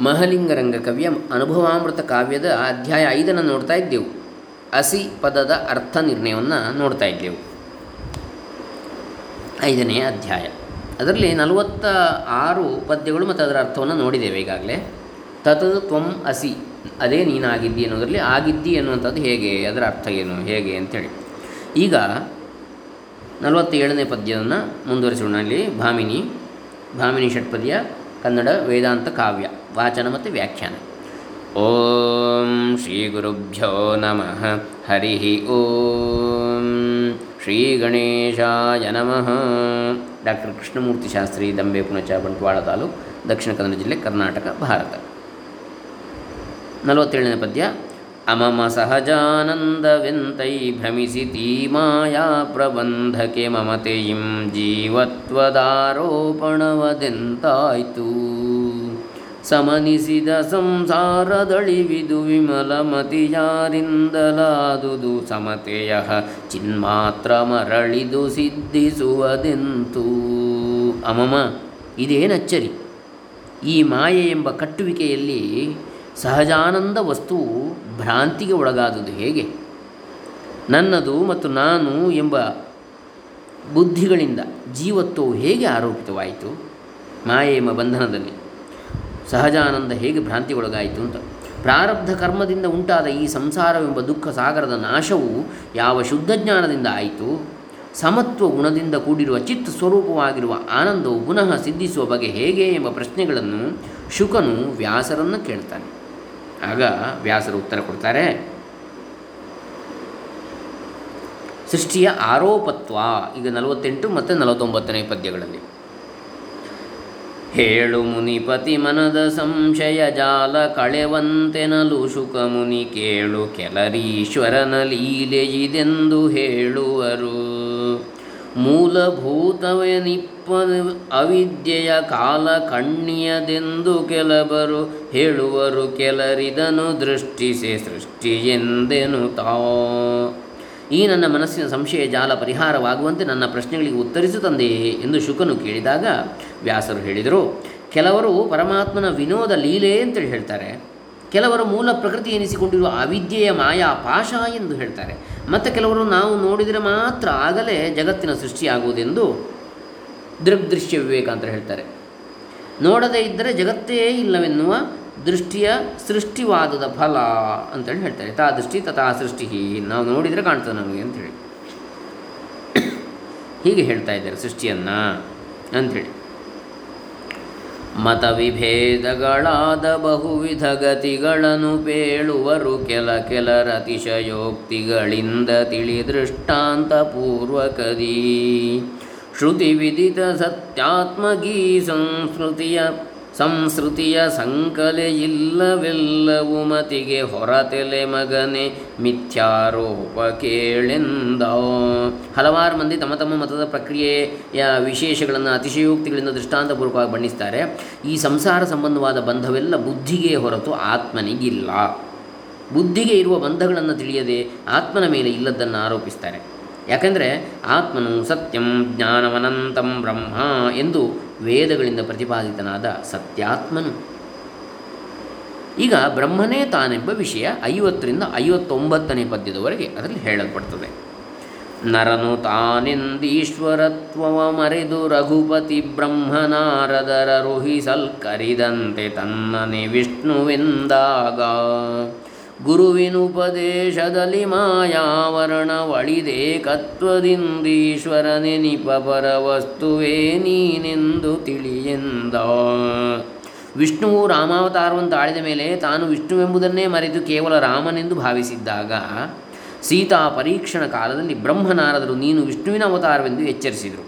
ಮಹಲಿಂಗರಂಗ ಕವಿಯ ಅನುಭವಾಮೃತ ಕಾವ್ಯದ ಅಧ್ಯಾಯ ಐದನ್ನು ನೋಡ್ತಾ ಇದ್ದೆವು. ಅಸಿ ಪದದ ಅರ್ಥ ನಿರ್ಣಯವನ್ನು ನೋಡ್ತಾ ಇದ್ದೆವು. ಐದನೇ ಅಧ್ಯಾಯ. ಅದರಲ್ಲಿ ನಲವತ್ತ ಆರು ಪದ್ಯಗಳು ಮತ್ತು ಅದರ ಅರ್ಥವನ್ನು ನೋಡಿದ್ದೇವೆ ಈಗಾಗಲೇ. ತತ್ ತ್ವಂ ಅಸಿ. ಅದೇ ನೀನಾಗಿದ್ದಿ ಅನ್ನೋದರಲ್ಲಿ ಆಗಿದ್ದಿ ಅನ್ನುವಂಥದ್ದು ಹೇಗೆ, ಅದರ ಅರ್ಥ ಏನು, ಹೇಗೆ ಅಂತೇಳಿ ಈಗ ನಲವತ್ತೇಳನೇ ಪದ್ಯವನ್ನು ಮುಂದುವರಿಸೋಣ. ಅಲ್ಲಿ ಭಾಮಿನಿ ಭಾಮಿನಿ ಷಟ್ಪದಿಯ ಕನ್ನಡ ವೇದಾಂತ ಕಾವ್ಯ, ವಾಚನ ಮತ್ತು ವ್ಯಾಖ್ಯಾನ. ಓಂ ಶ್ರೀ ಗುರುಭ್ಯೋ ನಮಃ, ಹರಿ ಓಂ ಶ್ರೀ ಗಣೇಶಾಯ ನಮಃ. ಡಾಕ್ಟರ್ ಕೃಷ್ಣಮೂರ್ತಿ ಶಾಸ್ತ್ರಿ, ದಂಬೆ ಪುಣಚ, ಬಂಟ್ವಾಳ ತಾಲೂಕು, ದಕ್ಷಿಣ ಕನ್ನಡ ಜಿಲ್ಲೆ ಕರ್ನಾಟಕ, ಭಾರತ. ನಲವತ್ತೇಳನೇ ಪದ್ಯ ಅಮಮ ಸಹಜಾನಂದವೆಂತೈ ಭ್ರಮಿಸಿತಿ ಮಾಯಾ ಪ್ರಬಂಧಕೆ ಮಮತೆಯಿಂ ಜೀವತ್ವದಾರೋಪಣವದೆಂತಾಯ್ತು. ಸಮನಿಸಿದ ಸಂಸಾರದಳಿವಿದು ವಿಮಲಮತಿಯಾರಿಂದಲಾದುದು ಸಮತೆಯ ಚಿನ್ಮಾತ್ರ ಮರಳಿದು ಸಿದ್ಧಿಸುವುದೆಂತೂ. ಅಮಮ, ಇದೇನಚ್ಚರಿ? ಈ ಮಾಯೆ ಎಂಬ ಕಟ್ಟುವಿಕೆಯಲ್ಲಿ ಸಹಜಾನಂದ ವಸ್ತುವು ಭ್ರಾಂತಿಗೆ ಒಳಗಾದುದು ಹೇಗೆ? ನನ್ನದು ಮತ್ತು ನಾನು ಎಂಬ ಬುದ್ಧಿಗಳಿಂದ ಜೀವತ್ವವು ಹೇಗೆ ಆರೋಪಿತವಾಯಿತು? ಮಾಯೆ ಎಂಬ ಬಂಧನದಲ್ಲಿ ಸಹಜಾನಂದ ಹೇಗೆ ಭ್ರಾಂತಿಗೊಳಗಾಯಿತು ಅಂತ. ಪ್ರಾರಬ್ಧ ಕರ್ಮದಿಂದ ಉಂಟಾದ ಈ ಸಂಸಾರವೆಂಬ ದುಃಖ ಸಾಗರದ ನಾಶವು ಯಾವ ಶುದ್ಧ ಜ್ಞಾನದಿಂದ ಆಯಿತು? ಸಮತ್ವ ಗುಣದಿಂದ ಕೂಡಿರುವ ಚಿತ್ತ ಸ್ವರೂಪವಾಗಿರುವ ಆನಂದವು ಪುನಃ ಸಿದ್ಧಿಸುವ ಬಗೆ ಹೇಗೆ ಎಂಬ ಪ್ರಶ್ನೆಗಳನ್ನು ಶುಕನು ವ್ಯಾಸರನ್ನು ಕೇಳ್ತಾನೆ. ಆಗ ವ್ಯಾಸರು ಉತ್ತರ ಕೊಡ್ತಾರೆ. ಸೃಷ್ಟಿಯ ಆರೋಪತ್ವ ಈಗ ನಲವತ್ತೆಂಟು ಮತ್ತು ನಲವತ್ತೊಂಬತ್ತನೇ ಪದ್ಯಗಳಲ್ಲಿ. ಹೇಳು ಮುನಿಪತಿ ಮನದ ಸಂಶಯ ಜಾಲ ಕಳೆವಂತೆನಲು ಶುಕ ಮುನಿ ಕೇಳು ಕೆಲರೀಶ್ವರನ ಲೀಲೆಯಿದೆಂದು ಹೇಳುವರು. ಮೂಲಭೂತವೆನಿಪ್ಪ ಅವಿದ್ಯೆಯ ಕಾಲ ಕಣ್ಣಿಯದೆಂದು ಕೆಲವರು ಹೇಳುವರು, ಕೆಲರಿದನು ದೃಷ್ಟಿಸೆ ಸೃಷ್ಟಿಯೆಂದೆನು ತಾ ಈ ನನ್ನ ಮನಸ್ಸಿನ ಸಂಶಯ ಜಾಲ ಪರಿಹಾರವಾಗುವಂತೆ ನನ್ನ ಪ್ರಶ್ನೆಗಳಿಗೆ ಉತ್ತರಿಸು ತಂದೆಯೇ ಎಂದು ಶುಕನು ಕೇಳಿದಾಗ ವ್ಯಾಸರು ಹೇಳಿದರು, ಕೆಲವರು ಪರಮಾತ್ಮನ ವಿನೋದ ಲೀಲೆ ಅಂತೇಳಿ ಹೇಳ್ತಾರೆ, ಕೆಲವರು ಮೂಲ ಪ್ರಕೃತಿ ಎನಿಸಿಕೊಂಡಿರುವ ಅವಿದ್ಯೆಯ ಮಾಯಾ ಪಾಶ ಎಂದು ಹೇಳ್ತಾರೆ ಮತ್ತು ಕೆಲವರು ನಾವು ನೋಡಿದರೆ ಮಾತ್ರ ಆಗಲೇ ಜಗತ್ತಿನ ಸೃಷ್ಟಿಯಾಗುವುದೆಂದು ದೃಗ್ದೃಶ್ಯ ವಿವೇಕ ಅಂತ ಹೇಳ್ತಾರೆ. ನೋಡದೇ ಇದ್ದರೆ ಜಗತ್ತೇ ಇಲ್ಲವೆನ್ನುವ ದೃಷ್ಟಿಯ ಸೃಷ್ಟಿವಾದದ ಫಲ ಅಂತೇಳಿ ಹೇಳ್ತಾರೆ. ತಾ ದೃಷ್ಟಿ ತಥಾ ಸೃಷ್ಟಿ ನಾವು ನೋಡಿದರೆ ಕಾಣ್ತದೆ ನಮಗೆ ಅಂಥೇಳಿ ಹೀಗೆ ಹೇಳ್ತಾ ಇದ್ದಾರೆ ಸೃಷ್ಟಿಯನ್ನು ಅಂಥೇಳಿ ಮತವಿಭೇದಗಳಾದ ಬಹುವಿಧ ಗತಿಗಳನ್ನು ಪೇಳುವರು ಕೆಲ ಕೆಲರ ಅತಿಶಯೋಕ್ತಿಗಳಿಂದ ತಿಳಿ ದೃಷ್ಟಾಂತ ಪೂರ್ವಕದಿ. ಶ್ರುತಿ ವಿದಿತ ಸತ್ಯಾತ್ಮಗೀ ಸಂಸ್ಕೃತಿಯ ಸಂಸ್ಕೃತಿಯ ಸಂಕಲೆ ಇಲ್ಲವೆಲ್ಲವು ಮತಿಗೆ ಹೊರತೆಲೆ ಮಗನೆ ಮಿಥ್ಯಾರೋಪ ಕೇಳೆಂದ. ಹಲವಾರು ಮಂದಿ ತಮ್ಮ ತಮ್ಮ ಮತದ ಪ್ರಕ್ರಿಯೆಯ ವಿಶೇಷಗಳನ್ನು ಅತಿಶಯೋಕ್ತಿಗಳಿಂದ ದೃಷ್ಟಾಂತಪೂರ್ವಕವಾಗಿ ಬಣ್ಣಿಸ್ತಾರೆ. ಈ ಸಂಸಾರ ಸಂಬಂಧವಾದ ಬಂಧವೆಲ್ಲ ಬುದ್ಧಿಗೆ ಹೊರತು ಆತ್ಮನಿಗಿಲ್ಲ. ಬುದ್ಧಿಗೆ ಇರುವ ಬಂಧಗಳನ್ನು ತಿಳಿಯದೆ ಆತ್ಮನ ಮೇಲೆ ಇಲ್ಲದನ್ನು ಆರೋಪಿಸ್ತಾರೆ. ಯಾಕೆಂದರೆ ಆತ್ಮನು ಸತ್ಯಂ ಜ್ಞಾನವನಂತಂ ಬ್ರಹ್ಮ ಎಂದು ವೇದಗಳಿಂದ ಪ್ರತಿಪಾದಿತನಾದ ಸತ್ಯಾತ್ಮನು. ಈಗ ಬ್ರಹ್ಮನೇ ತಾನೆಂಬ ವಿಷಯ ಐವತ್ತರಿಂದ ಐವತ್ತೊಂಬತ್ತನೇ ಪದ್ಯದವರೆಗೆ ಅದರಲ್ಲಿ ಹೇಳಲ್ಪಡ್ತದೆ. ನರನು ತಾನೆಂದೀಶ್ವರತ್ವವ ಮರೆದು ರಘುಪತಿ ಬ್ರಹ್ಮನಾರದರ ರುಹಿಸಲ್ಕರಿದಂತೆ ತನ್ನನೆ ವಿಷ್ಣುವೆಂದಾಗ ಗುರುವಿನುಪದೇಶದಲ್ಲಿ ನಿಪ ಪರವಸ್ತುವೇ ನೀನೆಂದು ತಿಳಿಯೆಂದ. ವಿಷ್ಣುವು ರಾಮಾವತಾರವನ್ನು ತಾಳಿದ ಮೇಲೆ ತಾನು ವಿಷ್ಣುವೆಂಬುದನ್ನೇ ಮರೆತು ಕೇವಲ ರಾಮನೆಂದು ಭಾವಿಸಿದ್ದಾಗ ಸೀತಾ ಪರೀಕ್ಷಣ ಕಾಲದಲ್ಲಿ ಬ್ರಹ್ಮನಾರದರು ನೀನು ವಿಷ್ಣುವಿನ ಅವತಾರವೆಂದು ಎಚ್ಚರಿಸಿದರು.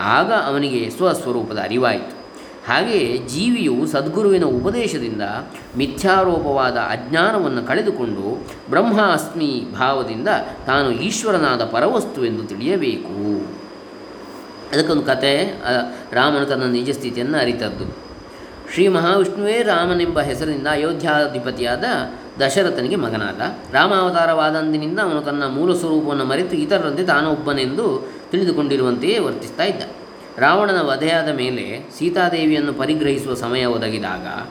ಆಗ ಅವನಿಗೆ ಸ್ವಸ್ವರೂಪದ ಅರಿವಾಯಿತು. ಹಾಗೆಯೇ ಜೀವಿಯು ಸದ್ಗುರುವಿನ ಉಪದೇಶದಿಂದ ಮಿಥ್ಯಾರೋಪವಾದ ಅಜ್ಞಾನವನ್ನು ಕಳೆದುಕೊಂಡು ಬ್ರಹ್ಮಾಸ್ಮಿ ಭಾವದಿಂದ ತಾನು ಈಶ್ವರನಾದ ಪರವಸ್ತು ಎಂದು ತಿಳಿಯಬೇಕು. ಅದಕ್ಕೊಂದು ಕತೆ ರಾಮನು ತನ್ನ ನಿಜ ಸ್ಥಿತಿಯನ್ನು ಅರಿತದ್ದು. ಶ್ರೀ ಮಹಾವಿಷ್ಣುವೇ ರಾಮನೆಂಬ ಹೆಸರಿನಿಂದ ಅಯೋಧ್ಯಾಧಿಪತಿಯಾದ ದಶರಥನಿಗೆ ಮಗನಾದ. ರಾಮಾವತಾರವಾದಂದಿನಿಂದ ಅವನು ತನ್ನ ಮೂಲ ಸ್ವರೂಪವನ್ನು ಮರೆತು ಇತರರಂತೆ ತಾನೊಬ್ಬನೆಂದು ತಿಳಿದುಕೊಂಡಿರುವಂತೆಯೇ ವರ್ತಿಸ್ತಾ ಇದ್ದ. ರಾವಣನ ವಧೆಯಾದ ಮೇಲೆ ಸೀತಾದೇವಿಯನ್ನು ಪರಿಗ್ರಹಿಸುವ ಸಮಯ ಒದಗಿದಾಗ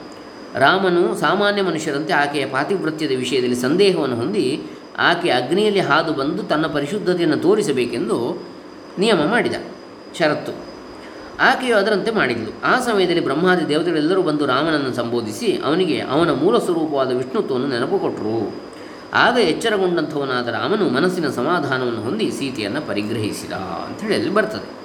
ರಾಮನು ಸಾಮಾನ್ಯ ಮನುಷ್ಯರಂತೆ ಆಕೆಯ ಪಾತಿವೃತ್ಯದ ವಿಷಯದಲ್ಲಿ ಸಂದೇಹವನ್ನು ಹೊಂದಿ ಆಕೆ ಅಗ್ನಿಯಲ್ಲಿ ಹಾದು ಬಂದು ತನ್ನ ಪರಿಶುದ್ಧತೆಯನ್ನು ತೋರಿಸಬೇಕೆಂದು ನಿಯಮ ಮಾಡಿದ ಷರತ್ತು. ಆಕೆಯು ಅದರಂತೆ ಮಾಡಿದ್ಲು. ಆ ಸಮಯದಲ್ಲಿ ಬ್ರಹ್ಮಾದಿ ದೇವತೆಗಳೆಲ್ಲರೂ ಬಂದು ರಾಮನನ್ನು ಸಂಬೋಧಿಸಿ ಅವನಿಗೆ ಅವನ ಮೂಲ ಸ್ವರೂಪವಾದ ವಿಷ್ಣುತ್ವವನ್ನು ನೆನಪು ಕೊಟ್ಟರು ಆಗ ಎಚ್ಚರಗೊಂಡಂಥವನಾದ ರಾಮನು ಮನಸ್ಸಿನ ಸಮಾಧಾನವನ್ನು ಹೊಂದಿ ಸೀತೆಯನ್ನು ಪರಿಗ್ರಹಿಸಿದ ಅಂಥೇಳಿ ಅಲ್ಲಿ ಬರ್ತದೆ.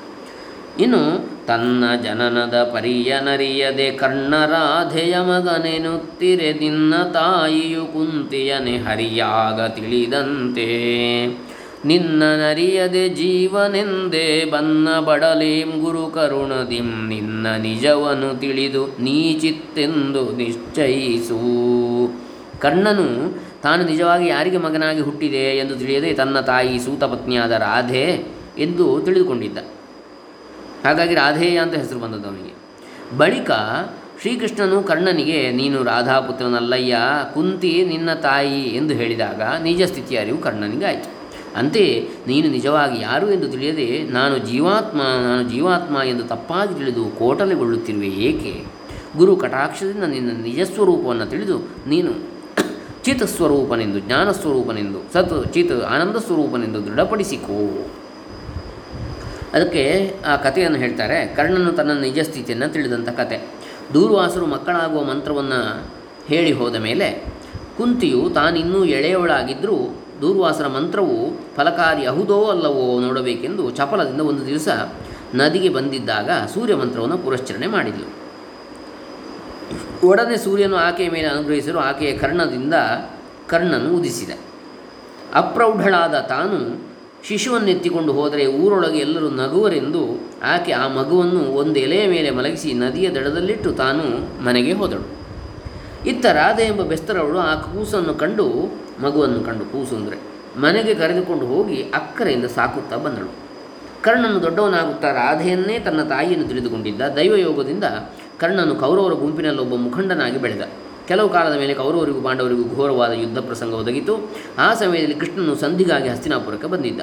ಇನ್ನು ತನ್ನ ಜನನದ ಪರಿಯನರಿಯದೆ ಕರ್ಣರಾಧೆಯ ಮಗನೆನುತ್ತಿರೆ ನಿನ್ನ ತಾಯಿಯು ಕುಂತಿಯನೆ ಹರಿಯಾಗ ತಿಳಿದಂತೆ. ನಿನ್ನ ನರಿಯದೆ ಜೀವನೆಂದೇ ಬನ್ನ ಬಡಲೇಂ ಗುರು ಕರುಣದಿಂ ನಿನ್ನ ನಿಜವನು ತಿಳಿದು ನೀಚಿತ್ತೆಂದು ನಿಶ್ಚಯಿಸು. ಕರ್ಣನು ತಾನು ನಿಜವಾಗಿ ಯಾರಿಗೆ ಮಗನಾಗಿ ಹುಟ್ಟಿದೆ ಎಂದು ತಿಳಿಯದೆ ತನ್ನ ತಾಯಿ ಸೂತಪತ್ನಿಯಾದ ರಾಧೆ ಎಂದು ತಿಳಿದುಕೊಂಡಿದ್ದ. ಹಾಗಾಗಿ ರಾಧೇಯ ಅಂತ ಹೆಸರು ಬಂದದ್ದು ಅವನಿಗೆ. ಬಳಿಕ ಶ್ರೀಕೃಷ್ಣನು ಕರ್ಣನಿಗೆ, ನೀನು ರಾಧಾಪುತ್ರನಲ್ಲಯ್ಯ, ಕುಂತಿ ನಿನ್ನ ತಾಯಿ ಎಂದು ಹೇಳಿದಾಗ ನಿಜ ಸ್ಥಿತಿಯ ಅರಿವು ಕರ್ಣನಿಗೆ ಆಯಿತು. ಅಂತೆಯೇ ನೀನು ನಿಜವಾಗಿ ಯಾರು ಎಂದು ತಿಳಿಯದೆ ನಾನು ಜೀವಾತ್ಮ ನಾನು ಜೀವಾತ್ಮ ಎಂದು ತಪ್ಪಾಗಿ ತಿಳಿದು ಕೋಟಲೆಗೊಳ್ಳುತ್ತಿರುವೆ ಏಕೆ? ಗುರು ಕಟಾಕ್ಷದಿಂದ ನಿನ್ನ ನಿಜಸ್ವರೂಪವನ್ನು ತಿಳಿದು ನೀನು ಚಿತ್ ಸ್ವರೂಪನೆಂದು ಜ್ಞಾನಸ್ವರೂಪನೆಂದು, ಸತ್ ಚಿತ್ ಆನಂದ ಸ್ವರೂಪನೆಂದು ದೃಢಪಡಿಸಿಕೋ. ಅದಕ್ಕೆ ಆ ಕಥೆಯನ್ನು ಹೇಳ್ತಾರೆ, ಕರ್ಣನು ತನ್ನ ನಿಜ ಸ್ಥಿತಿಯನ್ನು ತಿಳಿದಂಥ ಕತೆ ದೂರ್ವಾಸರು ಮಕ್ಕಳಾಗುವ ಮಂತ್ರವನ್ನು ಹೇಳಿ ಹೋದ ಮೇಲೆ, ಕುಂತಿಯು ತಾನಿನ್ನೂ ಎಳೆಯವಳಾಗಿದ್ದರೂ ದೂರ್ವಾಸರ ಮಂತ್ರವು ಫಲಕಾರಿ ಅಹುದೋ ಅಲ್ಲವೋ ನೋಡಬೇಕೆಂದು ಚಪಲದಿಂದ ಒಂದು ದಿವಸ ನದಿಗೆ ಬಂದಿದ್ದಾಗ ಸೂರ್ಯ ಮಂತ್ರವನ್ನು ಪುರಶ್ಚರಣೆ ಮಾಡಿದ್ಲು. ಒಡನೆ ಸೂರ್ಯನು ಆಕೆಯ ಮೇಲೆ ಅನುಗ್ರಹಿಸಲು ಆಕೆಯ ಕರ್ಣದಿಂದ ಕರ್ಣನು ಉದಿಸಿದ. ಅಪ್ರೌಢಳಾದ ತಾನು ಶಿಶುವನ್ನೆತ್ತಿಕೊಂಡು ಹೋದರೆ ಊರೊಳಗೆ ಎಲ್ಲರೂ ನಗುವರೆಂದು ಆಕೆ ಆ ಮಗುವನ್ನು ಒಂದು ಎಲೆಯ ಮೇಲೆ ಮಲಗಿಸಿ ನದಿಯ ದಡದಲ್ಲಿಟ್ಟು ತಾನು ಮನೆಗೆ ಹೋದಳು. ಇತ್ತ ರಾಧೆ ಎಂಬ ಬೆಸ್ತರವಳು ಆ ಕೂಸನ್ನು ಕಂಡು ಮಗುವನ್ನು ಕಂಡು ಕೂಸು ಮನೆಗೆ ಕರೆದುಕೊಂಡು ಹೋಗಿ ಅಕ್ಕರೆಯಿಂದ ಸಾಕುತ್ತಾ ಬಂದಳು. ಕರ್ಣನು ದೊಡ್ಡವನಾಗುತ್ತಾ ರಾಧೆಯನ್ನೇ ತನ್ನ ತಾಯಿಯನ್ನು ತಿಳಿದುಕೊಂಡಿದ್ದ ದೈವಯೋಗದಿಂದ ಕರ್ಣನು ಕೌರವರ ಗುಂಪಿನಲ್ಲೊಬ್ಬ ಮುಖಂಡನಾಗಿ ಬೆಳೆದ. ಕೆಲವು ಕಾಲದ ಮೇಲೆ ಕೌರವರಿಗೂ ಪಾಂಡವರಿಗೂ ಘೋರವಾದ ಯುದ್ಧ ಪ್ರಸಂಗ ಒದಗಿತು. ಆ ಸಮಯದಲ್ಲಿ ಕೃಷ್ಣನು ಸಂಧಿಗಾಗಿ ಹಸ್ತಿನಾಪುರಕ್ಕೆ ಬಂದಿದ್ದ.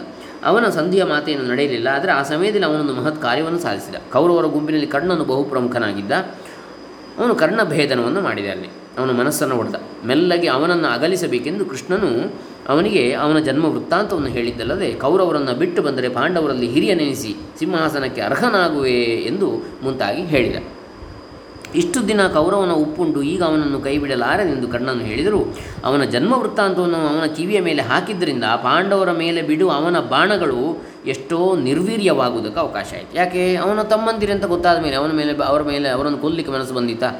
ಅವನ ಸಂಧಿಯ ಮಾತೆಯನ್ನು ನಡೆಯಲಿಲ್ಲ, ಆದರೆ ಆ ಸಮಯದಲ್ಲಿ ಅವನೊಂದು ಮಹತ್ ಕಾರ್ಯವನ್ನು ಸಾಧಿಸಿದ. ಕೌರವರ ಗುಂಪಿನಲ್ಲಿ ಕರ್ಣನು ಬಹು ಪ್ರಮುಖನಾಗಿದ್ದ ಅವನು ಕರ್ಣಭೇದನವನ್ನು ಮಾಡಿದ ಅಲ್ಲಿ. ಅವನ ಮನಸ್ಸನ್ನು ಹೊಡೆದ ಮೆಲ್ಲಗೆ ಅವನನ್ನು ಅಗಲಿಸಬೇಕೆಂದು ಕೃಷ್ಣನು ಅವನಿಗೆ ಅವನ ಜನ್ಮ ವೃತ್ತಾಂತವನ್ನು ಹೇಳಿದ್ದಲ್ಲದೆ, ಕೌರವರನ್ನು ಬಿಟ್ಟು ಬಂದರೆ ಪಾಂಡವರಲ್ಲಿ ಹಿರಿಯ ನೆನೆಸಿ ಸಿಂಹಾಸನಕ್ಕೆ ಅರ್ಹನಾಗುವೆ ಎಂದು ಮುಂತಾಗಿ ಹೇಳಿದ. ಇಷ್ಟು ದಿನ ಕೌರವನ ಉಪ್ಪುಂಡು ಈಗ ಅವನನ್ನು ಕೈಬಿಡಲಾರದೆಂದು ಕರ್ಣನು ಹೇಳಿದರು. ಅವನ ಜನ್ಮ ವೃತ್ತಾಂತವನ್ನು ಅವನ ಕಿವಿಯ ಮೇಲೆ ಹಾಕಿದ್ದರಿಂದ ಪಾಂಡವರ ಮೇಲೆ ಬಿಡು ಅವನ ಬಾಣಗಳು ಎಷ್ಟೋ ನಿರ್ವೀರ್ಯವಾಗುವುದಕ್ಕೆ ಅವಕಾಶ ಆಯಿತು. ಯಾಕೆ? ಅವನ ತಮ್ಮಂದಿರಿ ಅಂತ ಗೊತ್ತಾದ ಮೇಲೆ ಅವನ ಮೇಲೆ ಅವರ ಮೇಲೆ ಅವರನ್ನು ಕೊಲ್ಲಿಕ್ಕೆ ಮನಸ್ಸು ಬಂದಿತಾ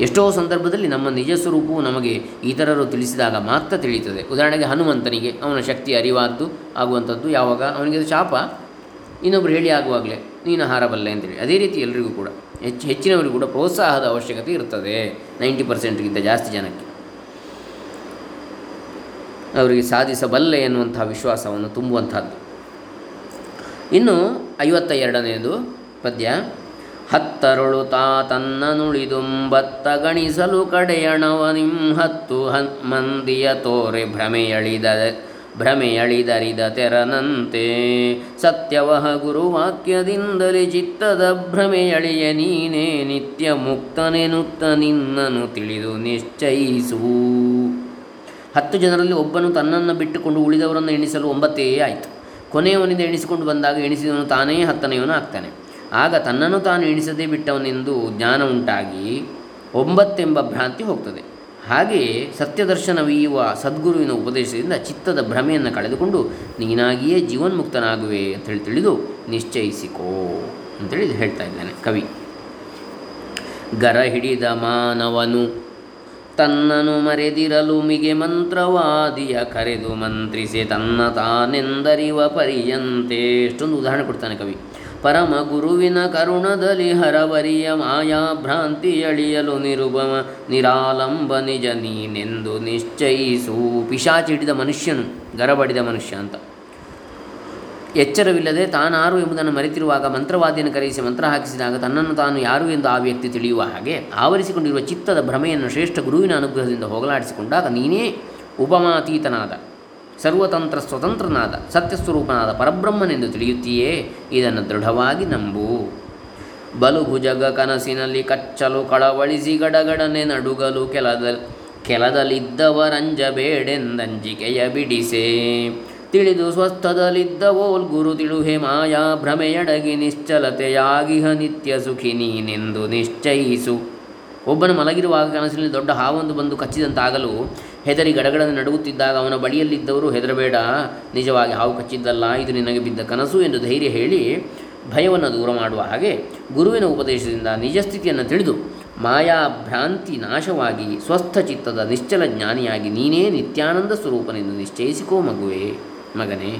ಎಷ್ಟೋ ಸಂದರ್ಭದಲ್ಲಿ ನಮ್ಮ ನಿಜ ಸ್ವರೂಪವು ನಮಗೆ ಇತರರು ತಿಳಿಸಿದಾಗ ಮಾತ್ರ ತಿಳಿಯುತ್ತದೆ. ಉದಾಹರಣೆಗೆ ಹನುಮಂತನಿಗೆ ಅವನ ಶಕ್ತಿ ಅರಿವಾದ್ದು, ಆಗುವಂಥದ್ದು ಯಾವಾಗ? ಅವನಿಗೆ ಶಾಪ. ಇನ್ನೊಬ್ಬರು ಹೇಳಿ ಆಗುವಾಗಲೇ. ನೀನು ಹಾರಬಲ್ಲೆ ಅಂತೇಳಿ ಅದೇ ರೀತಿ ಎಲ್ಲರಿಗೂ ಕೂಡ. ಹೆಚ್ಚು ಹೆಚ್ಚಿನವರಿಗೂ ಕೂಡ ಪ್ರೋತ್ಸಾಹದ ಅವಶ್ಯಕತೆ ಇರ್ತದೆ ನೈಂಟಿ ಪರ್ಸೆಂಟ್ಗಿಂತ ಜಾಸ್ತಿ ಜನಕ್ಕೆ. ಅವರಿಗೆ ಸಾಧಿಸಬಲ್ಲೆ ಎನ್ನುವಂಥ ವಿಶ್ವಾಸವನ್ನು ತುಂಬುವಂಥದ್ದು. ಇನ್ನು ಐವತ್ತ ಎರಡನೆಯದು ಪದ್ಯ. ಹತ್ತರಳು ತಾ ತನ್ನ ನುಳಿದುಂಬತ್ತ ಗಣಿಸಲು ಕಡೆಯಣವ ನಿಂಹತ್ತು ಹನ್ ಮಂದಿಯ ತೋರೆ ಭ್ರಮೆಯಳಿದ ಭ್ರಮೆಯಳಿದರಿದ ತೆರನಂತೆ. ಸತ್ಯವಹ ಗುರುವಾಕ್ಯದಿಂದಲೇ ಚಿತ್ತದ ಭ್ರಮೆಯಳಿಯ ನೀನೇ ನಿತ್ಯ ಮುಕ್ತನೆನುತ್ತ ನಿನ್ನನ್ನು ತಿಳಿದು ನಿಶ್ಚಯಿಸು. ಹತ್ತು ಜನರಲ್ಲಿ ಒಬ್ಬನು ತನ್ನನ್ನು ಬಿಟ್ಟುಕೊಂಡು ಉಳಿದವರನ್ನು ಎಣಿಸಲು ಒಂಬತ್ತೇ ಆಯಿತು. ಕೊನೆಯವನಿಂದ ಎಣಿಸಿಕೊಂಡು ಬಂದಾಗ ಎಣಿಸಿದವನು ತಾನೇ ಹತ್ತನೆಯವನು ಆಗ್ತಾನೆ. ಆಗ ತನ್ನನ್ನು ತಾನು ಎಣಿಸದೇ ಬಿಟ್ಟವನೆಂದು ಜ್ಞಾನ ಉಂಟಾಗಿ ಒಂಬತ್ತೆಂಬ ಭ್ರಾಂತಿ ಹೋಗ್ತದೆ. ಹಾಗೆಯೇ ಸತ್ಯದರ್ಶನವೀಯುವ ಸದ್ಗುರುವಿನ ಉಪದೇಶದಿಂದ ಚಿತ್ತದ ಭ್ರಮೆಯನ್ನು ಕಳೆದುಕೊಂಡು ನೀನಾಗಿಯೇ ಜೀವನ್ಮುಕ್ತನಾಗುವೆ ಅಂತೇಳಿ ತಿಳಿದು ನಿಶ್ಚಯಿಸಿಕೋ ಅಂತೇಳಿ ಹೇಳ್ತಾ ಇದ್ದಾನೆ ಕವಿ. ಗರ ಹಿಡಿದ ಮಾನವನು ತನ್ನನು ಮರೆದಿರಲು ಮಿಗೆ ಮಂತ್ರವಾದಿಯ ಕರೆದು ಮಂತ್ರಿಸಿ ತನ್ನ ತಾನೆಂದರಿವ ಪರಿಯಂತೆ ಎಷ್ಟೊಂದು ಉದಾಹರಣೆ ಕೊಡ್ತಾನೆ ಕವಿ. ಪರಮ ಗುರುವಿನ ಕರುಣದಲ್ಲಿ ಹರವರಿಯ ಮಾಯಾ ಭ್ರಾಂತಿಯಳಿಯಲು ನಿರುಪಮ, ನಿರಾಲಂಬ ನಿಜ ನೀನೆಂದು ನಿಶ್ಚಯಿಸು. ಪಿಶಾಚಿ ಹಿಡಿದ ಮನುಷ್ಯನು, ಗರಬಡಿದ ಮನುಷ್ಯ ಅಂತ. ಎಚ್ಚರವಿಲ್ಲದೆ ತಾನಾರು ಎಂಬುದನ್ನು ಮರೆತಿರುವಾಗ ಮಂತ್ರವಾದಿಯನ್ನು ಕರೆಯಿಸಿ ಮಂತ್ರ ಹಾಕಿಸಿದಾಗ ತನ್ನನ್ನು ತಾನು ಯಾರು ಎಂದು ಆ ವ್ಯಕ್ತಿ ತಿಳಿಯುವ ಹಾಗೆ ಆವರಿಸಿಕೊಂಡಿರುವ ಚಿತ್ತದ ಭ್ರಮೆಯನ್ನು ಶ್ರೇಷ್ಠ ಗುರುವಿನ ಅನುಗ್ರಹದಿಂದ ಹೋಗಲಾಡಿಸಿಕೊಂಡಾಗ ನೀನೇ ಉಪಮಾತೀತನಾದ. ಸರ್ವತಂತ್ರ ಸ್ವತಂತ್ರನಾದ ಸತ್ಯಸ್ವರೂಪನಾದ ಪರಬ್ರಹ್ಮನೆಂದು ತಿಳಿಯುತ್ತೀಯೇ? ಇದನ್ನು ದೃಢವಾಗಿ ನಂಬು. ಬಲು ಭುಜಗ ಕನಸಿನಲ್ಲಿ ಕಚ್ಚಲು ಕಳವಳಿಸಿ ಗಡಗಡನೆ ನಡುಗಲು ಕೆಲದ ಕೆಲದಲ್ಲಿದ್ದವರಂಜಬೇಡೆಂದಂಜಿಕೆಯ ಬಿಡಿಸೆ. ತಿಳಿದು ಸ್ವಸ್ಥದಲ್ಲಿದ್ದವೋಲ್ ಗುರು ತಿಳುಹೆ ಮಾಯಾ ಭ್ರಮೆಯಡಗಿ ನಿಶ್ಚಲತೆಯಾಗಿಹ ನಿತ್ಯ ಸುಖಿ ನೀನೆಂದು ನಿಶ್ಚಯಿಸು. ಒಬ್ಬನು ಮಲಗಿರುವಾಗ ಕನಸಿನಲ್ಲಿ ದೊಡ್ಡ ಹಾವೊಂದು ಬಂದು ಕಚ್ಚಿದಂತಾಗಲು ಹೆದರಿ ಗಡಗಡನೆ ನಡುಗುತ್ತಿದ್ದಾಗ ಅವನ ಬಳಿಯಲ್ಲಿದ್ದವರು, ಹೆದರಬೇಡ, ನಿಜವಾಗಿ ಹಾವು ಕಚ್ಚಿದ್ದಲ್ಲ, ಇದು ನಿನಗೆ ಬಿದ್ದ ಕನಸು ಎಂದು ಧೈರ್ಯ ಹೇಳಿ ಭಯವನ್ನು ದೂರ ಮಾಡುವ ಹಾಗೆ ಗುರುವಿನ ಉಪದೇಶದಿಂದ ನಿಜ ಸ್ಥಿತಿಯನ್ನು ತಿಳಿದು, ಮಾಯಾಭ್ರಾಂತಿ ನಾಶವಾಗಿ ಸ್ವಸ್ಥ ಚಿತ್ತದ ನಿಶ್ಚಲ ಜ್ಞಾನಿಯಾಗಿ ನೀನೇ ನಿತ್ಯಾನಂದ ಸ್ವರೂಪನೆಂದು ನಿಶ್ಚಯಿಸಿಕೋ ಮಗುವೆ, ಮಗನೇ.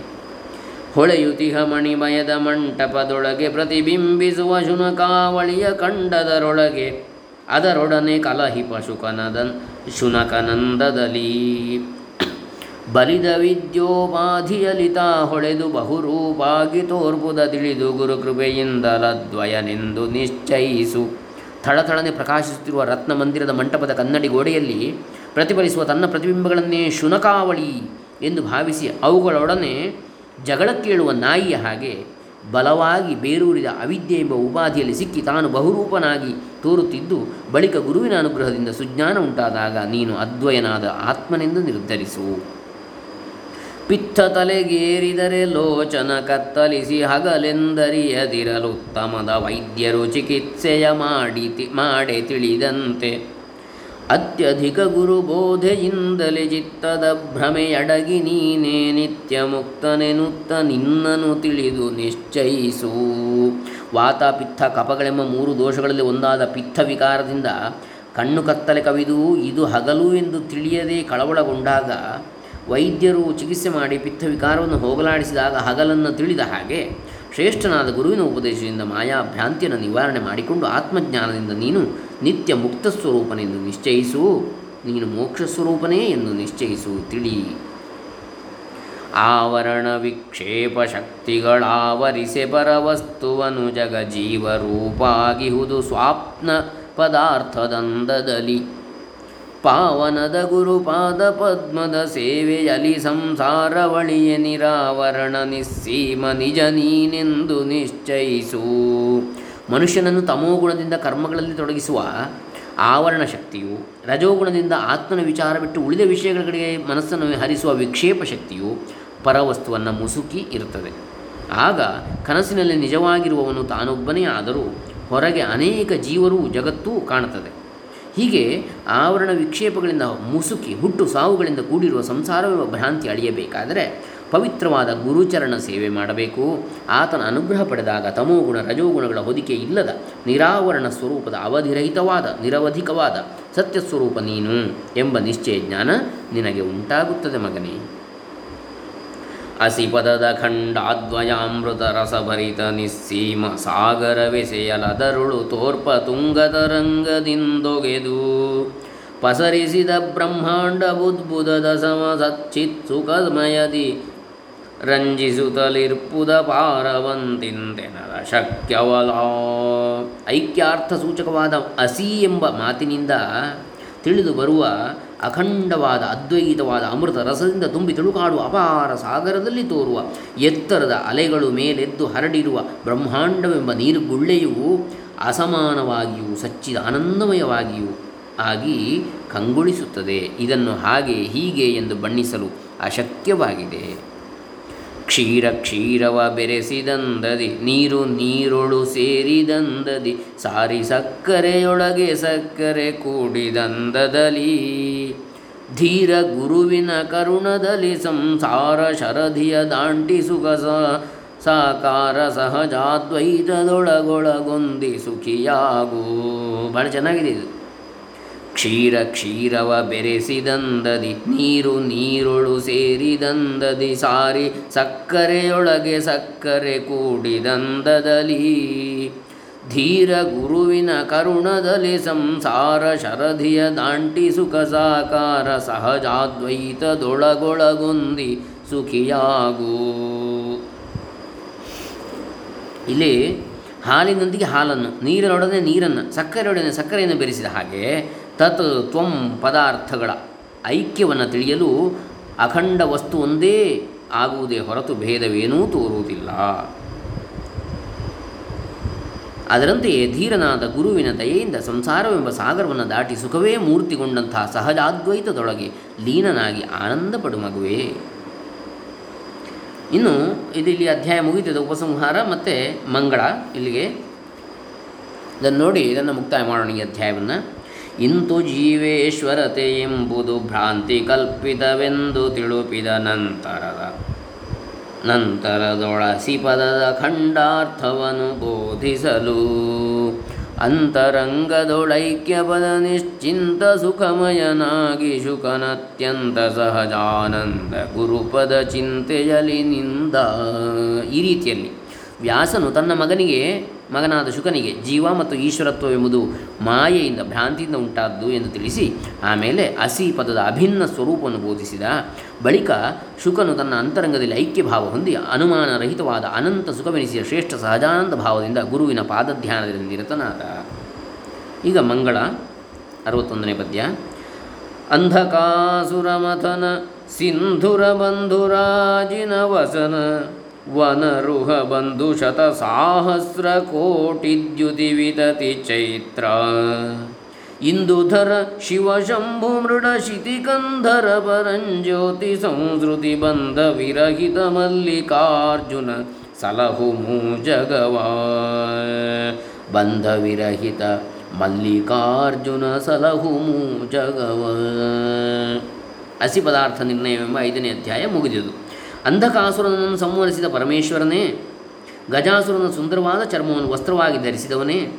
ಹೊಳೆಯುತಿಹ ಮಣಿಮಯದ ಮಂಟಪದೊಳಗೆ ಪ್ರತಿಬಿಂಬಿಸುವ ಶುನಕಾವಳಿಯ ಕಂಡದರೊಳಗೆ, ಅದರೊಡನೆ ಕಲಹಿ ಶುಕನದನ್ ಶುನಕನಂದದಲ್ಲಿ ಬಲಿದ ವಿದ್ಯೋಪಾಧಿಯಲಿತ ಹೊಳೆದು ಬಹುರೂಪಾಗಿ ತೋರ್ಪುದ ತಿಳಿದು ಗುರುಕೃಪೆಯಿಂದಲದ್ವಯನೆಂದು ನಿಶ್ಚಯಿಸು. ಥಳಥಳನೆ ಪ್ರಕಾಶಿಸುತ್ತಿರುವ ರತ್ನ ಮಂದಿರದ ಮಂಟಪದ ಕನ್ನಡಿ ಗೋಡೆಯಲ್ಲಿ ಪ್ರತಿಫಲಿಸುವ ತನ್ನ ಪ್ರತಿಬಿಂಬಗಳನ್ನೇ ಶುನಕಾವಳಿ ಎಂದು ಭಾವಿಸಿ ಅವುಗಳೊಡನೆ ಜಗಳಕ್ಕೇಳುವ ನಾಯಿಯ ಹಾಗೆ ಬಲವಾಗಿ ಬೇರೂರಿದ ಅವಿದ್ಯೆ ಎಂಬ ಉಪಾಧಿಯಲ್ಲಿ ಸಿಕ್ಕಿ ತಾನು ಬಹುರೂಪನಾಗಿ ತೋರುತ್ತಿದ್ದು, ಬಳಿಕ ಗುರುವಿನ ಅನುಗ್ರಹದಿಂದ ಸುಜ್ಞಾನ ಉಂಟಾದಾಗ ನೀನು ಅದ್ವಯನಾದ ಆತ್ಮನೆಂದು ನಿರ್ಧರಿಸು. ಪಿತ್ತ ತಲೆಗೇರಿದರೆ ಲೋಚನ ಕತ್ತಲಿಸಿ ಹಗಲೆಂದರಿಯದಿರಲು ಉತ್ತಮದ ವೈದ್ಯರು ಚಿಕಿತ್ಸೆಯ ಮಾಡಿ ಮಾಡೆ ತಿಳಿದಂತೆ. ಅತ್ಯಧಿಕ ಗುರುಬೋಧೆಯಿಂದಲೇ ಚಿತ್ತದ ಭ್ರಮೆಯಡಗಿ ನೀನೇ ನಿತ್ಯ ಮುಕ್ತನೆನುತ್ತ ನಿನ್ನನು ತಿಳಿದು ನಿಶ್ಚಯಿಸು. ವಾತ ಪಿತ್ತ ಕಪಗಳೆಂಬ ಮೂರು ದೋಷಗಳಲ್ಲಿ ಒಂದಾದ ಪಿತ್ತ ವಿಕಾರದಿಂದ ಕಣ್ಣು ಕತ್ತಲೆ ಕವಿದು ಇದು ಹಗಲು ಎಂದು ತಿಳಿಯದೆ ಕಳವಳಗೊಂಡಾಗ ವೈದ್ಯರು ಚಿಕಿತ್ಸೆ ಮಾಡಿ ಪಿತ್ತ ವಿಕಾರವನ್ನು ಹೋಗಲಾಡಿಸಿದಾಗ ಹಗಲನ್ನು ತಿಳಿದ ಹಾಗೆ ಶ್ರೇಷ್ಠನಾದ ಗುರುವಿನ ಉಪದೇಶದಿಂದ ಮಾಯಾ ಭ್ರಾಂತಿಯನ್ನು ನಿವಾರಣೆ ಮಾಡಿಕೊಂಡು ಆತ್ಮಜ್ಞಾನದಿಂದ ನೀನು ನಿತ್ಯ ಮುಕ್ತ ಸ್ವರೂಪನೆಂದು ನಿಶ್ಚಯಿಸು. ನೀನು ಮೋಕ್ಷ ಸ್ವರೂಪನೇ ಎಂದು ನಿಶ್ಚಯಿಸು ತಿಳಿ ಆವರಣ ವಿಕ್ಷೇಪ ಶಕ್ತಿಗಳಾವರಿಸೆ ಪರವಸ್ತುವನು ಜಗ ಜೀವರೂಪಾಗಿಹುದು ಸ್ವಾಪ್ನ ಪದಾರ್ಥದಂದದಲ್ಲಿ. ಪಾವನದ ಗುರುಪಾದ ಪದ್ಮದ ಸೇವೆಯಲಿ ಸಂಸಾರವಳಿಯ ನಿರಾವರಣ ನಿಸ್ಸೀಮ ನಿಜ ನೀನೆಂದು ನಿಶ್ಚಯಿಸು. ಮನುಷ್ಯನನ್ನು ತಮೋಗುಣದಿಂದ ಕರ್ಮಗಳಲ್ಲಿ ತೊಡಗಿಸುವ ಆವರಣ ಶಕ್ತಿಯು, ರಜೋಗುಣದಿಂದ ಆತ್ಮನ ವಿಚಾರ ಬಿಟ್ಟು ಉಳಿದ ವಿಷಯಗಳ ಕಡೆಗೆ ಮನಸ್ಸನ್ನು ಹರಿಸುವ ವಿಕ್ಷೇಪ ಶಕ್ತಿಯು ಪರವಸ್ತುವನ್ನು ಮುಸುಕಿ ಇರುತ್ತದೆ. ಆಗ ಕನಸಿನಲ್ಲಿ ನಿಜವಾಗಿರುವವನು ತಾನೊಬ್ಬನೇ ಆದರೂ ಹೊರಗೆ ಅನೇಕ ಜೀವರೂ ಜಗತ್ತೂ ಕಾಣುತ್ತದೆ. ಹೀಗೆ ಆವರಣ ವಿಕ್ಷೇಪಗಳಿಂದ ಮುಸುಕಿ, ಹುಟ್ಟು ಸಾವುಗಳಿಂದ ಕೂಡಿರುವ ಸಂಸಾರವೆಂಬ ಭ್ರಾಂತಿ ಅಳಿಯಬೇಕಾದರೆ ಪವಿತ್ರವಾದ ಗುರುಚರಣ ಸೇವೆ ಮಾಡಬೇಕು. ಆತನ ಅನುಗ್ರಹ ಪಡೆದಾಗ ತಮೋಗುಣ ರಜೋಗುಣಗಳ ಹೊದಿಕೆ ಇಲ್ಲದ ನಿರಾವರಣ ಸ್ವರೂಪದ ಅವಧಿರಹಿತವಾದ, ನಿರವಧಿಕವಾದ ಸತ್ಯ ಸ್ವರೂಪ ನೀನು ಎಂಬ ನಿಶ್ಚಯ ಜ್ಞಾನ ನಿನಗೆ ಉಂಟಾಗುತ್ತದೆ ಮಗನೇ. ಅಸಿಪದದ ಖಂಡಾದ್ವಯಾಮೃತ ರಸಭರಿತ ನಿಸ್ಸೀಮ ಸಾಗರವೆಸೆಯಲದರುಳು ತೋರ್ಪ ತುಂಗತರಂಗದಿಂದೊಗೆದು. ಪಸರಿಸಿದ ಬ್ರಹ್ಮಾಂಡ ಬುದ್ಬುದದ ಸಮ ಸಚ್ಚಿತ್ ಸುಖಮಯದಿ ರಂಜಿಸುತ್ತಲಿರ್ಪುದ ಪಾರವಂತಿಂತೆನರ ಶಕ್ಯವಲ. ಐಕ್ಯಾರ್ಥ ಸೂಚಕವಾದ ಅಸಿ ಎಂಬ ಮಾತಿನಿಂದ ತಿಳಿದು ಬರುವ ಅಖಂಡವಾದ, ಅದ್ವೈತವಾದ ಅಮೃತ ರಸದಿಂದ ತುಂಬಿ ತುಳುಕಾಡುವ ಅಪಾರ ಸಾಗರದಲ್ಲಿ ತೋರುವ ಎತ್ತರದ ಅಲೆಗಳು ಮೇಲೆದ್ದು ಹರಡಿರುವ ಬ್ರಹ್ಮಾಂಡವೆಂಬ ನೀರುಗುಳ್ಳೆಯು ಅಸಮಾನವಾಗಿಯೂ ಸಚ್ಚಿದ ಆನಂದಮಯವಾಗಿಯೂ ಆಗಿ ಕಂಗೊಳಿಸುತ್ತದೆ. ಇದನ್ನು ಹಾಗೆ ಹೀಗೆ ಎಂದು ಬಣ್ಣಿಸಲು ಅಶಕ್ಯವಾಗಿದೆ. ಕ್ಷೀರ ಕ್ಷೀರವ ಬೆರೆಸಿದಂದದಿ, ನೀರು ನೀರುಳು ಸೇರಿದಂದದಿ, ಸಾರಿ ಸಕ್ಕರೆಯೊಳಗೆ ಸಕ್ಕರೆ ಕೂಡಿದಂದದಲಿ. ಧೀರ ಗುರುವಿನ ಕರುಣದಲ್ಲಿ ಸಂಸಾರ ಶರಧಿಯ ದಾಂಟಿ ಸುಖ ಸಾಕಾರ ಸಹಜಾದ್ವೈತದೊಳಗೊಳಗೊಂದಿ ಸುಖಿಯಾಗು. ಭಾಳ ಚೆನ್ನಾಗಿದೆ ಇದು. ಕ್ಷೀರ ಕ್ಷೀರವ ಬೆರೆಸಿದಂದದಿ, ನೀರು ನೀರೊಳು ಸೇರಿದಂದದಿ ಸಾರಿ, ಸಕ್ಕರೆಯೊಳಗೆ ಸಕ್ಕರೆ ಕೂಡಿದಂದದಲಿ. ಧೀರ ಗುರುವಿನ ಕರುಣದಲ್ಲಿ ಸಂಸಾರ ಶರಧಿಯ ದಾಂಟಿ ಸುಖ ಸಾಕಾರ ಸಹಜಾದ್ವೈತದೊಳಗೊಳಗೊಂದಿ ಸುಖಿಯಾಗು. ಇಲ್ಲಿ ಹಾಲಿನೊಂದಿಗೆ ಹಾಲನ್ನು, ನೀರಿನೊಡನೆ ನೀರನ್ನು, ಸಕ್ಕರೆಯೊಡನೆ ಸಕ್ಕರೆಯನ್ನು ಬೆರೆಸಿದ ಹಾಗೆ ತತ್ ತ್ವಂ ಪದಾರ್ಥಗಳ ಐಕ್ಯವನ್ನು ತಿಳಿಯಲು ಅಖಂಡ ವಸ್ತು ಒಂದೇ ಆಗುವುದೇ ಹೊರತು ಭೇದವೇನೂ ತೋರುವುದಿಲ್ಲ. ಅದರಂತೆಯೇ ಧೀರನಾದ ಗುರುವಿನ ದಯೆಯಿಂದ ಸಂಸಾರವೆಂಬ ಸಾಗರವನ್ನು ದಾಟಿ ಸುಖವೇ ಮೂರ್ತಿಗೊಂಡಂತಹ ಸಹಜಾದ್ವೈತದೊಳಗೆ ಲೀನನಾಗಿ ಆನಂದ ಪಡು ಮಗುವೇ. ಇನ್ನು ಇಲ್ಲಿ ಅಧ್ಯಾಯ ಮುಗಿತದ, ಉಪಸಂಹಾರ ಮತ್ತು ಮಂಗಳ ಇಲ್ಲಿಗೆ. ಇದನ್ನು ನೋಡಿ ಇದನ್ನು ಮುಕ್ತಾಯ ಮಾಡೋಣ ಈ ಅಧ್ಯಾಯವನ್ನು. ಇಂತು ಜೀವೇಶ್ವರತೆ ಎಂಬುದು ಭ್ರಾಂತಿ ಕಲ್ಪಿತವೆಂದು ತಿಳುಪಿದ ನಂತರದ, ನಂತರದೊಳಸಿ ಪದದ ಖಂಡಾರ್ಥವನ್ನು ಬೋಧಿಸಲು ಅಂತರಂಗದೊಳೈಕ್ಯ ಪದ ನಿಶ್ಚಿಂತ ಸುಖಮಯನಾಗಿ ಶುಕನತ್ಯಂತ ಸಹಜಾನಂದ ಗುರುಪದ ಚಿಂತೆಯಲಿ ನಿಂದ ಈ ರೀತಿಯಲ್ಲಿ. ವ್ಯಾಸನು ತನ್ನ ಮಗನಿಗೆ, ಮಗನಾದ ಶುಕನಿಗೆ ಜೀವ ಮತ್ತು ಈಶ್ವರತ್ವವೆಂಬುದು ಮಾಯೆಯಿಂದ ಭ್ರಾಂತಿಯಿಂದ ಉಂಟಾದ್ದು ಎಂದು ತಿಳಿಸಿ, ಆಮೇಲೆ ಅಸಿ ಪದದ ಅಭಿನ್ನ ಸ್ವರೂಪವನ್ನು ಬೋಧಿಸಿದ ಬಳಿಕ ಶುಕನು ತನ್ನ ಅಂತರಂಗದಲ್ಲಿ ಐಕ್ಯ ಭಾವ ಹೊಂದಿ ಅನುಮಾನರಹಿತವಾದ ಅನಂತ ಸುಖವೆನಿಸಿದ ಶ್ರೇಷ್ಠ ಸಹಜಾನಂದ ಭಾವದಿಂದ ಗುರುವಿನ ಪಾದಧ್ಯಾನದಲ್ಲಿ ನಿರತನಾದ. ಈಗ ಮಂಗಳ ಅರವತ್ತೊಂದನೇ ಪದ್ಯ. ಅಂಧಕಾಸುರಮಥನ ಸಿಂಧುರ ಬಂಧುರಾಜಿನ ವಸನ ವನರುಹ ಬಂಧು ಶತ ಸಾಹಸ್ರ ಕೋಟಿದ್ಯುತಿ ವಿತತಿ ಚೈತ್ರ. ಇಂದುಧರ ಶಿವಶಂಭು ಮೃಡ ಶಿತಿಕಂಧರ ಪರಂಜ್ಯೋತಿ ಸಂಸ್ಕೃತಿ ಬಂಧ ವಿರಹಿತ ಮಲ್ಲಿಕಾರ್ಜುನ ಸಲಹು ಮೂ ಜಗವಾ ಬಂಧ ವಿರಹಿತ ಮಲ್ಲಿಕಾರ್ಜುನ ಸಲಹು ಮೂ ಜಗವ ಹಸಿ ಪದಾರ್ಥ ನಿರ್ಣಯವೆಂಬ ಐದನೇ ಅಧ್ಯಾಯ ಮುಗಿದುದು. ಅಂಧಕಾಸುರನನ್ನು ಸಂವರಿಸಿದ ಪರಮೇಶ್ವರನೇ, ಗಜಾಸುರನ ಸುಂದರವಾದ ಚರ್ಮವನ್ನು ವಸ್ತ್ರವಾಗಿ ಧರಿಸಿದವನೇ,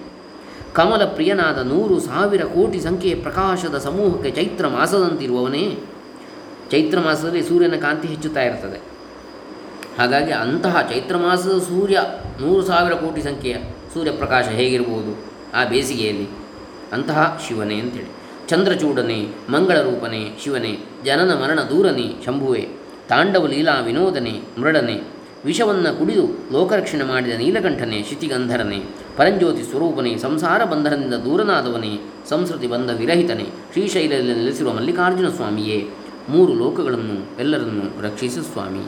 ಕಮಲ ಪ್ರಿಯನಾದ ನೂರು ಸಾವಿರ ಕೋಟಿ ಸಂಖ್ಯೆಯ ಪ್ರಕಾಶದ ಸಮೂಹಕ್ಕೆ ಚೈತ್ರ ಮಾಸದಂತಿರುವವನೇ, ಚೈತ್ರ ಮಾಸದಲ್ಲಿ ಸೂರ್ಯನ ಕಾಂತಿ ಹೆಚ್ಚುತ್ತಾ ಇರ್ತದೆ ಹಾಗಾಗಿ ಅಂತಹ ಚೈತ್ರ ಮಾಸದ ಸೂರ್ಯ ನೂರು ಸಾವಿರ ಕೋಟಿ ಸಂಖ್ಯೆಯ ಸೂರ್ಯಪ್ರಕಾಶ ಹೇಗಿರ್ಬೋದು ಆ ಬೇಸಿಗೆಯಲ್ಲಿ. ಅಂತಹ ಶಿವನೇ ಅಂತೇಳಿ. ಚಂದ್ರಚೂಡನೆ ಮಂಗಳ ರೂಪನೆ ಶಿವನೇ, ಜನನ ಮರಣ ದೂರನೇ, ಶಂಭುವೆ. ತಾಂಡವ ಲೀಲಾ ವಿನೋದನೆ, ಮೃಡನೆ, ವಿಷವನ್ನು ಕುಡಿದು ಲೋಕರಕ್ಷಣೆ ಮಾಡಿದ ನೀಲಕಂಠನೆ, ಶಿತಿಗಂಧರನೆ, ಪರಂಜ್ಯೋತಿ ಸ್ವರೂಪನೆ, ಸಂಸಾರ ಬಂಧನದಿಂದ ದೂರನಾದವನೇ, ಸಂಸ್ಕೃತಿ ಬಂಧ ವಿರಹಿತನೆ, ಶ್ರೀಶೈಲದಲ್ಲಿ ನೆಲೆಸಿರುವ ಮಲ್ಲಿಕಾರ್ಜುನ ಸ್ವಾಮಿಯೇ, ಮೂರು ಲೋಕಗಳನ್ನು ಎಲ್ಲರನ್ನೂ ರಕ್ಷಿಸು ಸ್ವಾಮಿ.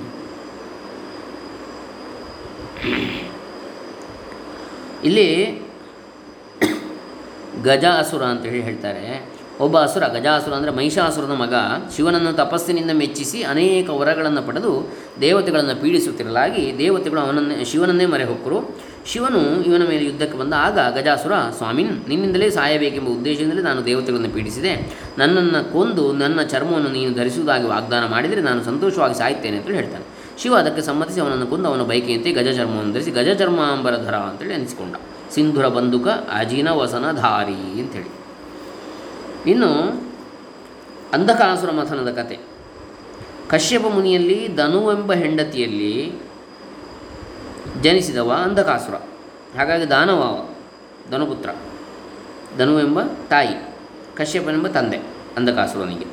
ಇಲ್ಲಿ ಗಜ ಅಸುರ ಅಂತೇಳಿ ಹೇಳ್ತಾರೆ. ಒಬ್ಬ ಅಸುರ, ಗಜಾಸುರ ಅಂದರೆ ಮಹಿಷಾಸುರನ ಮಗ, ಶಿವನನ್ನು ತಪಸ್ಸಿನಿಂದ ಮೆಚ್ಚಿಸಿ ಅನೇಕ ವರಗಳನ್ನು ಪಡೆದು ದೇವತೆಗಳನ್ನು ಪೀಡಿಸುತ್ತಿರಲಾಗಿ ದೇವತೆಗಳು ಅವನನ್ನೇ, ಶಿವನನ್ನೇ ಮರೆ ಹೊಕ್ಕರು. ಶಿವನು ಇವನ ಮೇಲೆ ಯುದ್ಧಕ್ಕೆ ಬಂದ ಆಗ ಗಜಾಸುರ ಸ್ವಾಮಿನ್ ನಿನ್ನಿಂದಲೇ ಸಾಯಬೇಕೆಂಬ ಉದ್ದೇಶದಿಂದಲೇ ನಾನು ದೇವತೆಗಳನ್ನು ಪೀಡಿಸಿದೆ. ನನ್ನನ್ನು ಕೊಂದು ನನ್ನ ಚರ್ಮವನ್ನು ನೀನು ಧರಿಸುವುದಾಗಿ ವಾಗ್ದಾನ ಮಾಡಿದರೆ ನಾನು ಸಂತೋಷವಾಗಿ ಸಾಯುತ್ತೇನೆ ಅಂತೇಳಿ ಹೇಳ್ತಾನೆ. ಶಿವ ಅದಕ್ಕೆ ಸಮ್ಮತಿಸಿ ಅವನನ್ನು ಕೊಂದು ಅವನ ಬೈಕೆಯಂತೆ ಗಜ ಚರ್ಮವನ್ನು ಧರಿಸಿ ಗಜ ಚರ್ಮಾಂಬರಧರ ಅಂತೇಳಿ ಅನಿಸಿಕೊಂಡ ಸಿಂಧುರ ಬಂದುಕ ಅಜಿನ ವಸನಧಾರಿ ಅಂಥೇಳಿ ಇನ್ನು ಅಂಧಕಾಸುರ ಮಥನದ ಕತೆ. ಕಶ್ಯಪ ಮುನಿಯಲ್ಲಿ ಧನುವೆಂಬ ಹೆಂಡತಿಯಲ್ಲಿ ಜನಿಸಿದವ ಅಂಧಕಾಸುರ. ಹಾಗಾಗಿ ದಾನವ ಅವ, ಧನುಪುತ್ರ. ಧನುವೆಂಬ ತಾಯಿ ಕಶ್ಯಪನೆಂಬ ತಂದೆ ಅಂಧಕಾಸುರನಿಗೆ.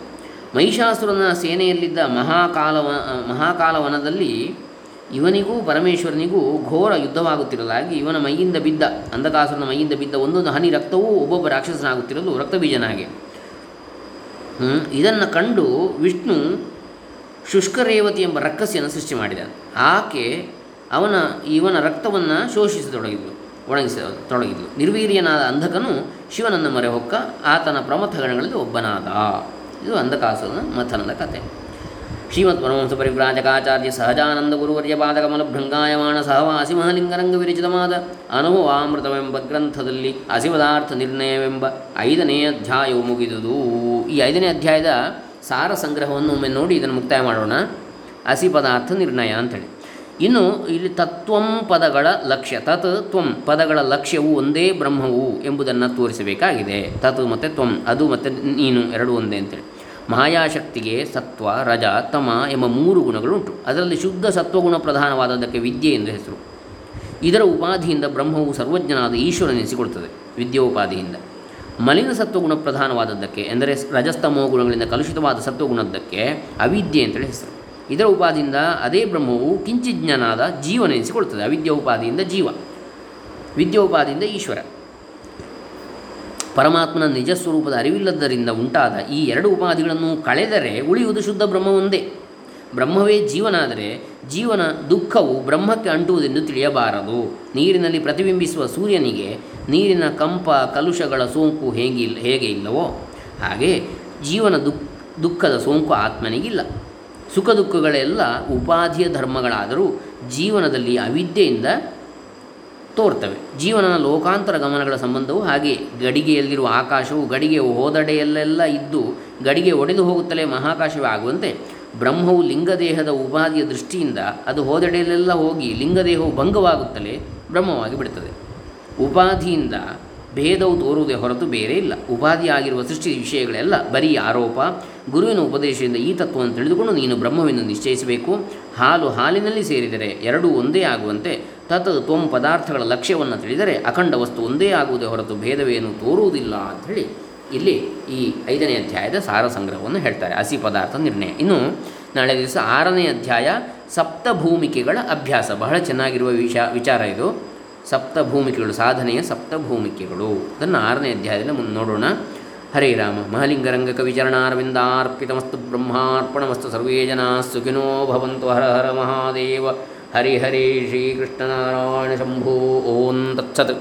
ಮಹಿಷಾಸುರನ ಸೇನೆಯಲ್ಲಿದ್ದ ಮಹಾಕಾಲವ, ಮಹಾಕಾಲವನದಲ್ಲಿ ಇವನಿಗೂ ಪರಮೇಶ್ವರನಿಗೂ ಘೋರ ಯುದ್ಧವಾಗುತ್ತಿರಲಾಗಿ ಇವನ ಮೈಯಿಂದ ಬಿದ್ದ, ಅಂಧಕಾಸುರನ ಮೈಯಿಂದ ಬಿದ್ದ ಒಂದೊಂದು ಹನಿ ರಕ್ತವೂ ಒಬ್ಬೊಬ್ಬ ರಾಕ್ಷಸನಾಗುತ್ತಿರಲು ರಕ್ತಬೀಜನಾಗೆ. ಇದನ್ನು ಕಂಡು ವಿಷ್ಣು ಶುಷ್ಕರೇವತಿ ಎಂಬ ರಕ್ಕಸಿಯನ್ನು ಸೃಷ್ಟಿ ಮಾಡಿದ. ಆಕೆ ಅವನ, ಇವನ ರಕ್ತವನ್ನು ಶೋಷಿಸತೊಡಗಿದ್ಲು ಒಣಗಿಸತೊಡಗಿದ್ಲು ನಿರ್ವೀರ್ಯನಾದ ಅಂಧಕನು ಶಿವನನ್ನು ಮೊರೆ ಹೊಕ್ಕ ಆತನ ಪ್ರಮಥ ಗಣಗಳಲ್ಲಿ ಒಬ್ಬನಾದ. ಇದು ಅಂಧಕಾಸುರನ ಮಥನದ ಕತೆ. ಶ್ರೀಮತ್ ಪರಮಹಂಸ ಪರಿವ್ರಾಜಕಾಚಾರ್ಯ ಸಹಜಾನಂದ ಗುರುವರ್ಯ ಪಾದಕಮಲಭೃಂಗಾಯಮಾಣ ಸಹವಾಸಿ ಮಹಲಿಂಗರಂಗ ವಿರಚಿತವಾದ ಅನುಭವಾಮೃತವೆಂಬ ಗ್ರಂಥದಲ್ಲಿ ಅಸಿಪದಾರ್ಥ ನಿರ್ಣಯವೆಂಬ ಐದನೇ ಅಧ್ಯಾಯವು ಮುಗಿದುದು. ಈ ಐದನೇ ಅಧ್ಯಾಯದ ಸಾರ ಸಂಗ್ರಹವನ್ನು ಒಮ್ಮೆ ನೋಡಿ ಇದನ್ನು ಮುಕ್ತಾಯ ಮಾಡೋಣ. ಅಸಿ ಪದಾರ್ಥ ನಿರ್ಣಯ ಅಂತೇಳಿ ಇನ್ನು ಇಲ್ಲಿ ತತ್ವಂ ಪದಗಳ ಲಕ್ಷ್ಯ, ತತ್ ತ್ವಂ ಪದಗಳ ಲಕ್ಷ್ಯವು ಒಂದೇ ಬ್ರಹ್ಮವು ಎಂಬುದನ್ನು ತೋರಿಸಬೇಕಾಗಿದೆ. ತತ್ ಮತ್ತು ತ್ವಂ, ಅದು ಮತ್ತು ನೀನು, ಎರಡು ಒಂದೇ ಅಂತೇಳಿ ಮಾಯಾಶಕ್ತಿಗೆ ಸತ್ವ, ರಜ, ತಮ ಎಂಬ ಮೂರು ಗುಣಗಳುಂಟು. ಅದರಲ್ಲಿ ಶುದ್ಧ ಸತ್ವಗುಣ ಪ್ರಧಾನವಾದದ್ದಕ್ಕೆ ವಿದ್ಯೆ ಎಂದು ಹೆಸರು. ಇದರ ಉಪಾಧಿಯಿಂದ ಬ್ರಹ್ಮವು ಸರ್ವಜ್ಞನಾದ ಈಶ್ವರನೆನಿಸಿಕೊಳ್ತದೆ ವಿದ್ಯೋಪಾಧಿಯಿಂದ. ಮಲಿನ ಸತ್ವಗುಣ ಪ್ರಧಾನವಾದದ್ದಕ್ಕೆ ಎಂದರೆ ರಜಸ್ತಮೋ ಗುಣಗಳಿಂದ ಕಲುಷಿತವಾದ ಸತ್ವಗುಣದ್ದಕ್ಕೆ ಅವಿದ್ಯೆ ಅಂತೇಳಿ ಹೆಸರು. ಇದರ ಉಪಾದಿಯಿಂದ ಅದೇ ಬ್ರಹ್ಮವು ಕಿಂಚಿಜ್ಞನಾದ ಜೀವನೆನಿಸಿಕೊಳ್ತದೆ ಅವಿದ್ಯೋಪಾದಿಯಿಂದ ಜೀವ. ವಿದ್ಯೋಪಾದಿಯಿಂದ ಈಶ್ವರ. ಪರಮಾತ್ಮನ ನಿಜ ಸ್ವರೂಪದ ಅರಿವಿಲ್ಲದ್ದರಿಂದ ಉಂಟಾದ ಈ ಎರಡು ಉಪಾಧಿಗಳನ್ನು ಕಳೆದರೆ ಉಳಿಯುವುದು ಶುದ್ಧ ಬ್ರಹ್ಮ ಒಂದೇ ಬ್ರಹ್ಮವೇ ಜೀವನ ಆದರೆ ಜೀವನ ದುಃಖವು ಬ್ರಹ್ಮಕ್ಕೆ ಅಂಟುವುದೆಂದು ತಿಳಿಯಬಾರದು. ನೀರಿನಲ್ಲಿ ಪ್ರತಿಬಿಂಬಿಸುವ ಸೂರ್ಯನಿಗೆ ನೀರಿನ ಕಂಪ, ಕಲುಷಗಳ ಸೋಂಕು ಹೇಗಿಲ್ಲ ಹೇಗೆ ಇಲ್ಲವೋ ಹಾಗೆ ಜೀವನ ದುಃಖ, ದುಃಖದ ಸೋಂಕು ಆತ್ಮನಿಗಿಲ್ಲ. ಸುಖ ದುಃಖಗಳೆಲ್ಲ ಉಪಾಧಿಯ ಧರ್ಮಗಳಾದರೂ ಜೀವನದಲ್ಲಿ ಅವಿದ್ಯೆಯಿಂದ ತೋರ್ತವೆ. ಜೀವನನ ಲೋಕಾಂತರ ಗಮನಗಳ ಸಂಬಂಧವು ಹಾಗೆ ಗಡಿಗೆಯಲ್ಲಿರುವ ಆಕಾಶವು ಗಡಿಗೆ ಹೋದಡೆಯಲ್ಲೆಲ್ಲ ಇದ್ದು ಗಡಿಗೆ ಒಡೆದು ಹೋಗುತ್ತಲೇ ಮಹಾಕಾಶವೇ ಆಗುವಂತೆ ಬ್ರಹ್ಮವು ಲಿಂಗದೇಹದ ಉಪಾಧಿಯ ದೃಷ್ಟಿಯಿಂದ ಅದು ಹೋದಡೆಯಲ್ಲೆಲ್ಲ ಹೋಗಿ ಲಿಂಗದೇಹವು ಭಂಗವಾಗುತ್ತಲೇ ಬ್ರಹ್ಮವಾಗಿ ಬಿಡುತ್ತದೆ. ಉಪಾಧಿಯಿಂದ ಭೇದವು ತೋರುವುದೇ ಹೊರತು ಬೇರೆ ಇಲ್ಲ. ಉಪಾಧಿಯಾಗಿರುವ ಸೃಷ್ಟಿ ವಿಷಯಗಳೆಲ್ಲ ಬರೀ ಆರೋಪ. ಗುರುವಿನ ಉಪದೇಶದಿಂದ ಈ ತತ್ವವನ್ನು ತಿಳಿದುಕೊಂಡು ನೀನು ಬ್ರಹ್ಮವೆಂದು ನಿಶ್ಚಯಿಸಬೇಕು. ಹಾಲು ಹಾಲಿನಲ್ಲಿ ಸೇರಿದರೆ ಎರಡೂ ಒಂದೇ ಆಗುವಂತೆ ತತ್ ತ್ವಂ ಪದಾರ್ಥಗಳ ಲಕ್ಷ್ಯವನ್ನು ತಿಳಿದರೆ ಅಖಂಡ ವಸ್ತು ಒಂದೇ ಆಗುವುದೇ ಹೊರತು ಭೇದವೇನು ತೋರುವುದಿಲ್ಲ ಅಂಥೇಳಿ ಇಲ್ಲಿ ಈ ಐದನೇ ಅಧ್ಯಾಯದ ಸಾರ ಸಂಗ್ರಹವನ್ನು ಹೇಳ್ತಾರೆ. ಹಸಿ ಪದಾರ್ಥ ನಿರ್ಣಯ. ಇನ್ನು ನಾಳೆ ದಿವಸ ಆರನೇ ಅಧ್ಯಾಯ ಸಪ್ತಭೂಮಿಕೆಗಳ ಅಭ್ಯಾಸ. ಬಹಳ ಚೆನ್ನಾಗಿರುವ ವಿಷ, ವಿಚಾರ ಇದು. ಸಪ್ತಭೂಮಿಕೆಗಳು ಸಾಧನೆಯ ಸಪ್ತಭೂಮಿಕೆಗಳು. ಅದನ್ನು ಆರನೇ ಅಧ್ಯಾಯದಲ್ಲಿ ಮುಂದೆ ನೋಡೋಣ. ಹರೇ ರಾಮ. ಮಹಾಲಿಂಗರಂಗ ಕವಿಚರಣಾರವಿಂದಾರ್ಪಿತಮಸ್ತು ಬ್ರಹ್ಮಾರ್ಪಣಮಸ್ತು ಸರ್ವೇ ಜನಾ ಸುಖಿನೋ ಭವಂತು ಹರ ಹರ ಮಹಾದೇವ. ಹರಿ ಹರಿ ಶ್ರೀಕೃಷ್ಣನಾರಾಯಣ ಶಂಭೂ ಓಂ ತತ್ಸತ್.